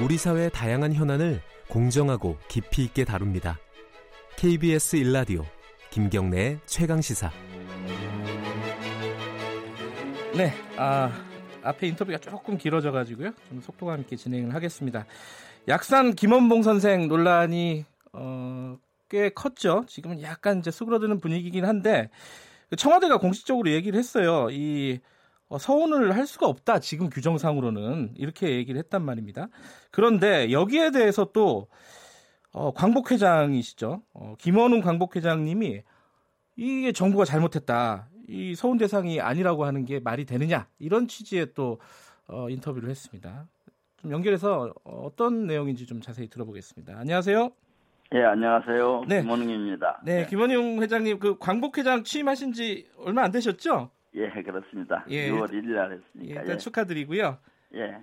우리 사회의 다양한 현안을 공정하고 깊이 있게 다룹니다. KBS 일라디오 김경래의 최강 시사. 네, 아 앞에 인터뷰가 조금 길어져 가지고요. 좀 속도감 있게 진행을 하겠습니다. 약산 김원봉 선생 논란이 어, 꽤 컸죠. 지금은 약간 이제 수그러드는 분위기긴 한데 청와대가 공식적으로 얘기를 했어요. 이 어, 서운을 할 수가 없다. 지금 규정상으로는 이렇게 얘기를 했단 말입니다. 그런데 여기에 대해서 또 어, 광복 회장이시죠. 어, 김원웅 광복 회장님이 이게 정부가 잘못했다. 이 서운 대상이 아니라고 하는 게 말이 되느냐 이런 취지의 또 어, 인터뷰를 했습니다. 좀 연결해서 어떤 내용인지 좀 자세히 들어보겠습니다. 안녕하세요. 예, 안녕하세요. 네. 김원웅입니다. 네, 네, 김원웅 회장님 그 광복 회장 취임하신 지 얼마 안 되셨죠? 예, 그렇습니다. 예. 6월 1일 날 했으니까. 예, 일단 예. 축하드리고요. 예.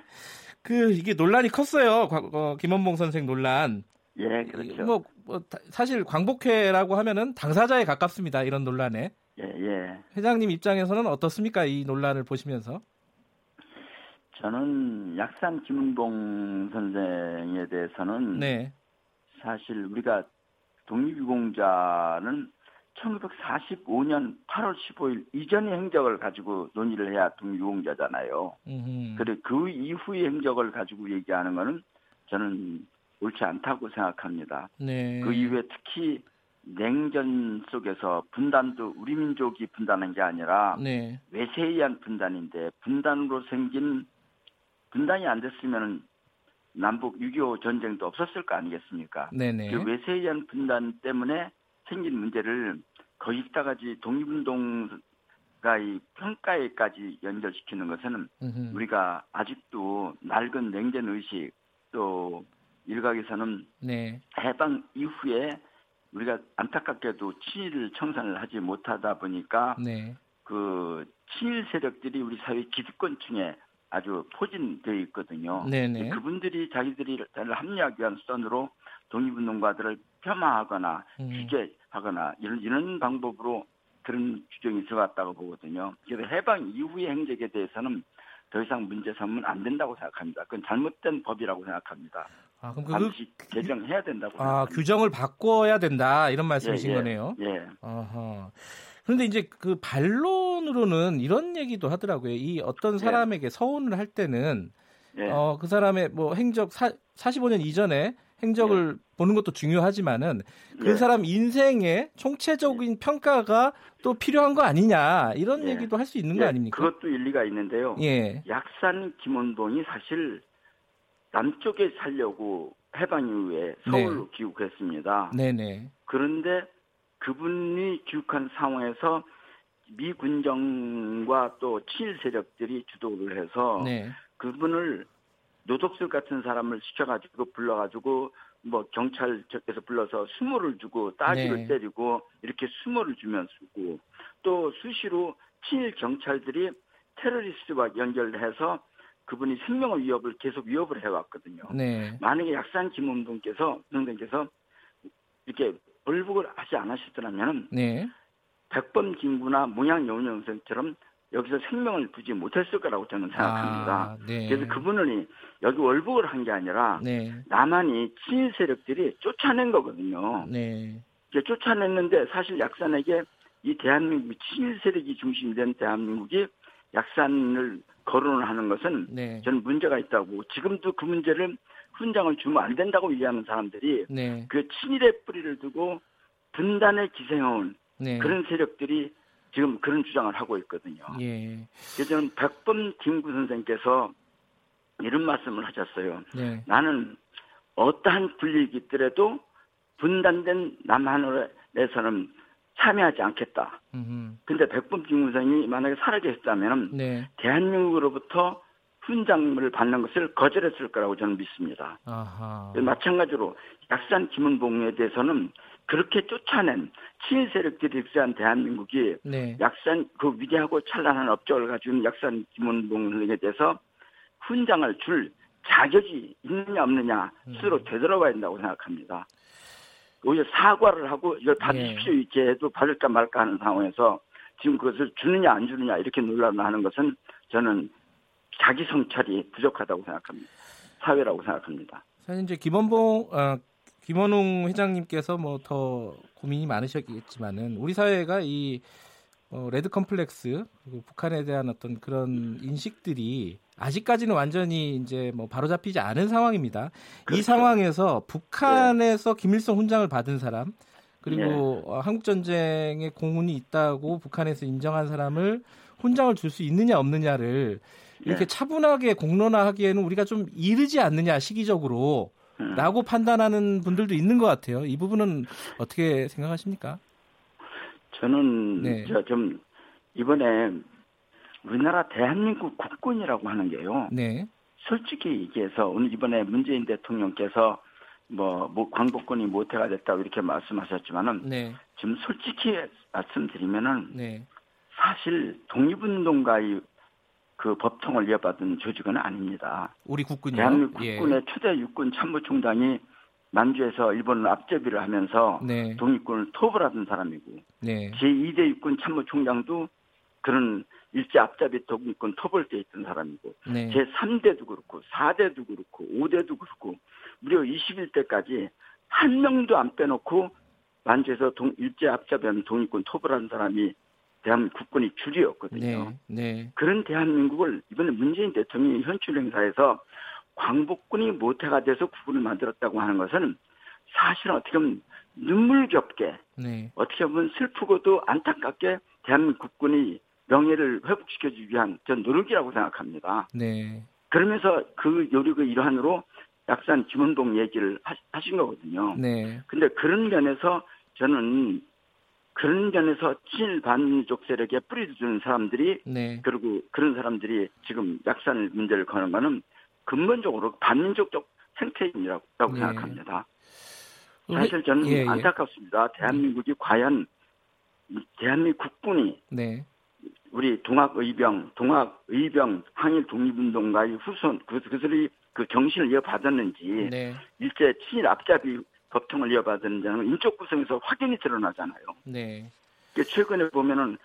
그 이게 논란이 컸어요. 어, 김원봉 선생 논란. 예, 그렇죠. 뭐, 뭐 사실 광복회라고 하면은 당사자에 가깝습니다. 이런 논란에. 예, 예. 회장님 입장에서는 어떻습니까? 이 논란을 보시면서. 저는 약산 김은봉 선생에 대해서는 네. 사실 우리가 독립유공자는 1945년 8월 15일 이전의 행적을 가지고 논의를 해야 독립유공자잖아요. 그래 그 이후의 행적을 가지고 얘기하는 거는 저는 옳지 않다고 생각합니다. 네. 그 이후에 특히 냉전 속에서 분단도 우리 민족이 분단한 게 아니라 네. 외세에 의한 분단인데 분단으로 생긴 분단이 안 됐으면 남북 6.25 전쟁도 없었을 거 아니겠습니까? 네네. 그 외세에 의한 분단 때문에 생긴 문제를 거기다가지 독립운동가 이 평가에까지 연결시키는 것은 음흠. 우리가 아직도 낡은 냉전 의식 또 일각에서는 네. 해방 이후에 우리가 안타깝게도 친일을 청산을 하지 못하다 보니까 네. 그 친일 세력들이 우리 사회 기득권층에 아주 포진되어 있거든요. 네네. 그분들이 자기들이 합리하기 위한 수단으로 독립운동가들을 폄하하거나 음. 규제 하거나 이런 이런 방법으로 그런 규정이 들어갔다고 보거든요. 그래서 해방 이후의 행적에 대해서는 더 이상 문제 삼으면 안 된다고 생각합니다. 그건 잘못된 법이라고 생각합니다. 아, 그럼 반드시 그, 개정해야 된다고. 아, 생각합니다. 규정을 바꿔야 된다 이런 말씀이신 예, 예, 거네요. 예. 어허. 그런데 이제 그 반론으로는 이런 얘기도 하더라고요. 이 어떤 예. 사람에게 서운을 할 때는 예. 어, 그 사람의 뭐 행적 사, 45년 이전에 행적을 예. 보는 것도 중요하지만은 그 예. 사람 인생의 총체적인 평가가 또 필요한 거 아니냐 이런 예. 얘기도 할 수 있는 거 아닙니까? 그것도 일리가 있는데요. 예. 약산 김원봉이 사실 남쪽에 살려고 해방 이후에 서울로 네. 귀국했습니다. 네네. 그런데 그분이 귀국한 상황에서 미 군정과 또 친일 세력들이 주도를 해서 네. 그분을 노독술 같은 사람을 시켜가지고 불러가지고 뭐 경찰에서 불러서 수모를 주고 따지를 네. 때리고 이렇게 수모를 주면 쓰고 또 수시로 친일 경찰들이 테러리스트와 연결해서 그분이 생명의 위협을 계속 위협을 해왔거든요. 네. 만약에 약산 김원동께서 동생께서 이렇게 벌북을 하지 않으셨더라면 네. 백범 김구나 모양 여운영생처럼 여기서 생명을 두지 못했을 거라고 저는 생각합니다. 아, 네. 그래서 그분은 여기 월북을 한 게 아니라 네. 남한이 친일 세력들이 쫓아낸 거거든요. 네. 쫓아냈는데 사실 약산에게 이 대한민국 친일 세력이 중심이 된 대한민국이 약산을 거론하는 것은 네. 저는 문제가 있다고 지금도 그 문제를 훈장을 주면 안 된다고 얘기하는 사람들이 네. 그 친일의 뿌리를 두고 분단에 기생해온 네. 그런 세력들이 지금 그런 주장을 하고 있거든요. 예. 저는 백범 김구 선생께서 이런 말씀을 하셨어요. 네. 나는 어떠한 불리익이 있더라도 분단된 남한을내서는 참여하지 않겠다. 음흠. 근데 백범 김구 선생이 만약에 살아계셨다면 네. 대한민국으로부터 훈장을 받는 것을 거절했을 거라고 저는 믿습니다. 아하. 마찬가지로 약산 김은봉에 대해서는 그렇게 쫓아낸 친일 세력들이 득세한 대한민국이 네. 약산 그 위대하고 찬란한 업적을 가지고 약산 김원봉 선생에 대해서 훈장을 줄 자격이 있느냐 없느냐 스스로 음. 되돌아봐야 된다고 생각합니다. 오히려 사과를 하고 이걸 받으십시오 네. 이렇게 해도 받을까 말까 하는 상황에서 지금 그것을 주느냐 안 주느냐 이렇게 논란을 하는 것은 저는 자기 성찰이 부족하다고 생각합니다. 사회라고 생각합니다. 사실 이제 김원봉 어, 김원웅 회장님께서 뭐 더 고민이 많으셨겠지만은 우리 사회가 이 어, 레드 컴플렉스 그리고 북한에 대한 어떤 그런 인식들이 아직까지는 완전히 이제 뭐 바로잡히지 않은 상황입니다. 그렇죠. 이 상황에서 북한에서 네. 김일성 훈장을 받은 사람 그리고 네. 한국 전쟁에 공훈이 있다고 북한에서 인정한 사람을 훈장을 줄 수 있느냐 없느냐를 이렇게 네. 차분하게 공론화하기에는 우리가 좀 이르지 않느냐 시기적으로 음. 라고 판단하는 분들도 있는 것 같아요. 이 부분은 어떻게 생각하십니까? 저는 네. 좀 이번에 우리나라 대한민국 국군이라고 하는 게요. 네. 솔직히 얘기해서 오늘 이번에 문재인 대통령께서 뭐, 뭐 광복군이 모태가 됐다고 이렇게 말씀하셨지만은 네. 지금 솔직히 말씀드리면은 네. 사실 독립운동가의 그 법통을 이어받은 조직은 아닙니다. 우리 국군이요? 대한민국 예. 국군의 예. 초대 육군 참모총장이 만주에서 일본을 앞제비를 하면서 네. 독립군을 토벌하던 사람이고 네. 제2대 육군 참모총장도 그런 일제 앞잡이 독립군 토벌대에 있던 사람이고 네. 제3대도 그렇고 4대도 그렇고 5대도 그렇고 무려 21대까지 한 명도 안 빼놓고 만주에서 동, 일제 앞잡이하는 독립군 토벌하는 사람이 대한민국 국군이 줄이었거든요. 네, 네. 그런 대한민국을 이번에 문재인 대통령이 현출 행사에서 광복군이 모태가 돼서 국군을 만들었다고 하는 것은 사실은 어떻게 보면 눈물겹게 네. 어떻게 보면 슬프고도 안타깝게 대한민국 국군이 명예를 회복시켜주기 위한 전 노력이라고 생각합니다. 네. 그러면서 그 노력의 일환으로 약산 김원봉 얘기를 하신 거거든요. 네. 근데 그런 면에서 저는 그런 면에서 친반민족 세력에 뿌리를 주는 사람들이 네. 그리고 그런 사람들이 지금 약산 문제를 거는 거는 근본적으로 반민족적 생태인이라고 네. 생각합니다. 사실 저는 예, 예. 안타깝습니다. 대한민국이 과연 대한민국 국군이 네. 우리 동학의병, 동학의병 항일 독립운동가의 후손 그, 그들이 그 정신을 이어받았는지 네. 일제 친일 앞잡이 법통을 이어받았는지는 인적 구성에서 확연히 드러나잖아요. 네. 최근에 보면은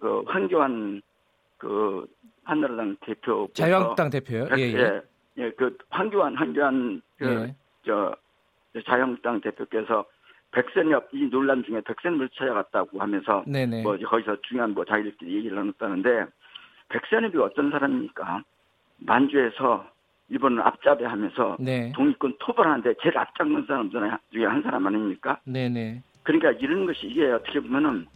그 황교안 그 한나라당 대표 자유한국당 대표요. 예, 예. 예, 예, 그 황교안 황교안 그저 예. 자유한국당 대표께서 백선엽 이 논란 중에 백선엽을 찾아갔다고 하면서 네네. 뭐 거기서 중요한 뭐 자기들끼리 얘기를 나눴다는데 백선엽이 어떤 사람입니까? 만주에서 일본을 앞잡이하면서 네. 독립군 토벌하는데 제일 앞장선 사람 중에 한 사람 아닙니까? 네네. 그러니까 이런 것이 이게 어떻게 보면은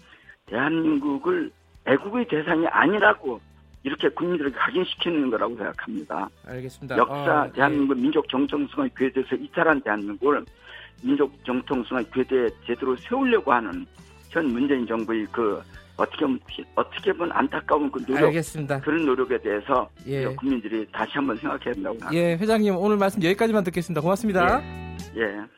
대한민국을 애국의 대상이 아니라고 이렇게 국민들에게 각인시키는 거라고 생각합니다. 알겠습니다. 역사 어, 대한민국 예. 민족 정통성의 궤도에서 이탈한 대한민국을 민족 정통성의 궤도에 제대로 세우려고 하는 현 문재인 정부의 그 어떻게 보면, 어떻게 보면 안타까운 그 노력, 알겠습니다. 그런 노력에 대해서 예. 국민들이 다시 한번 생각해야 된다고. 예, 회장님 오늘 말씀 여기까지만 듣겠습니다. 고맙습니다. 예. 예.